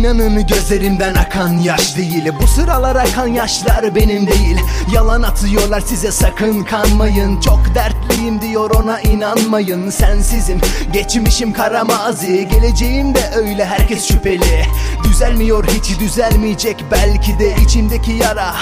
İnanın gözlerimden akan yaş değil. Bu sıralar akan yaşlar benim değil. Yalan atıyorlar size sakın kanmayın. Çok dertliyim diyor ona inanmayın. Sensizim geçmişim kara mazi. Geleceğim de öyle herkes şüpheli. Düzelmiyor hiç düzelmeyecek belki de içimdeki yara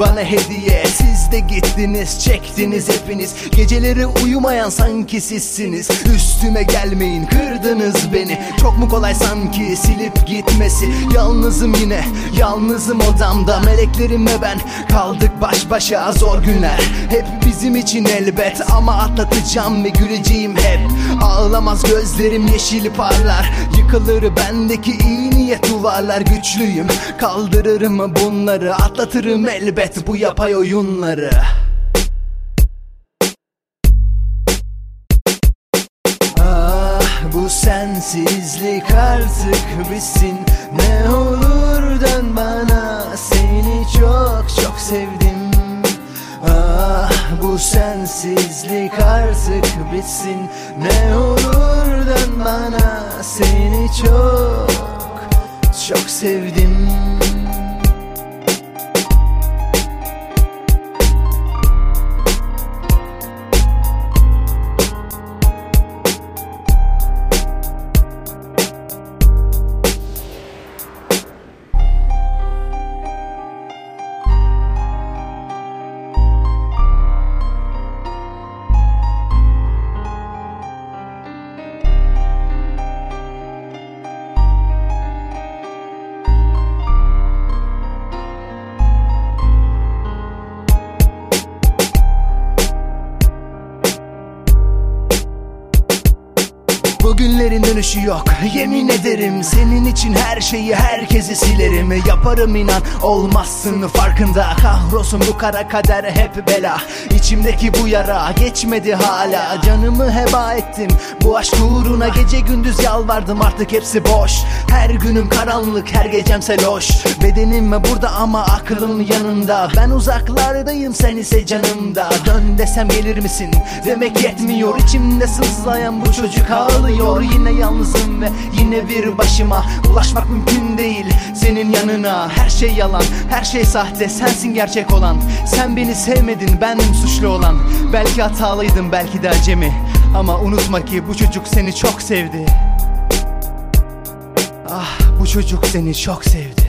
bana hediye Siz de gittiniz çektiniz hepiniz. Geceleri uyumayan sanki sizsiniz. Üstüme gelmeyin kırdınız beni. Çok mu kolay sanki silip gitmesi? Yalnızım yine yalnızım odamda. Meleklerim ve ben kaldık baş başa. Zor günler Hep bizim için elbet. Ama atlatacağım ve güleceğim hep. Ağlamaz gözlerim yeşil parlar. Yıkılır bendeki iyi niyet duvarlar. Güçlüyüm kaldırırım bunları? Atlatırım elbet bu yapay oyunları. Ah bu sensizlik artık bitsin. Ne olur dön bana seni çok çok sevdim. Ah bu sensizlik artık bitsin. Ne olur dön bana seni çok çok sevdim Bugünlerin dönüşü yok Yemin ederim. Senin için her şeyi herkesi silerim. Yaparım inan olmazsın farkında. Kahrolsun bu kara kader hep bela. İçimdeki bu yara geçmedi hala. Canımı heba ettim bu aşk uğruna Gece gündüz yalvardım. Artık hepsi boş. Her günüm karanlık her gecemse loş Bedenim burada ama aklım yanında. Ben uzaklardayım sen ise canımda. Dön desem gelir misin? Demek yetmiyor içimde sızlayan bu çocuk ağlıyor Yine yalnızım ve yine bir başıma. Ulaşmak mümkün değil senin yanına. Her şey yalan her şey sahte. Sensin gerçek olan. Sen beni sevmedin bendim suçlu olan. Belki hatalıydım belki de acemi. Ama unutma ki bu çocuk seni çok sevdi. Ah bu çocuk seni çok sevdi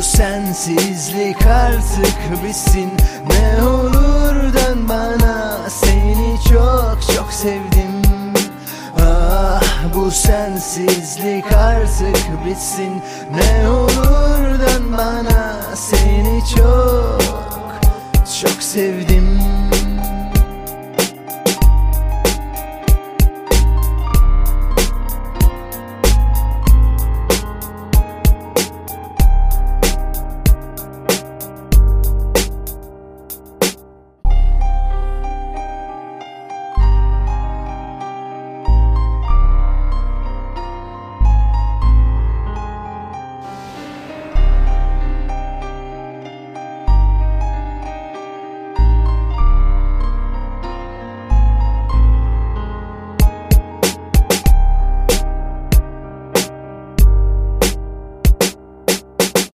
bu sensizlik artık bitsin. Ne olur dön bana seni çok çok sevdim. Ah bu sensizlik artık bitsin. Ne olur dön bana seni çok çok sevdim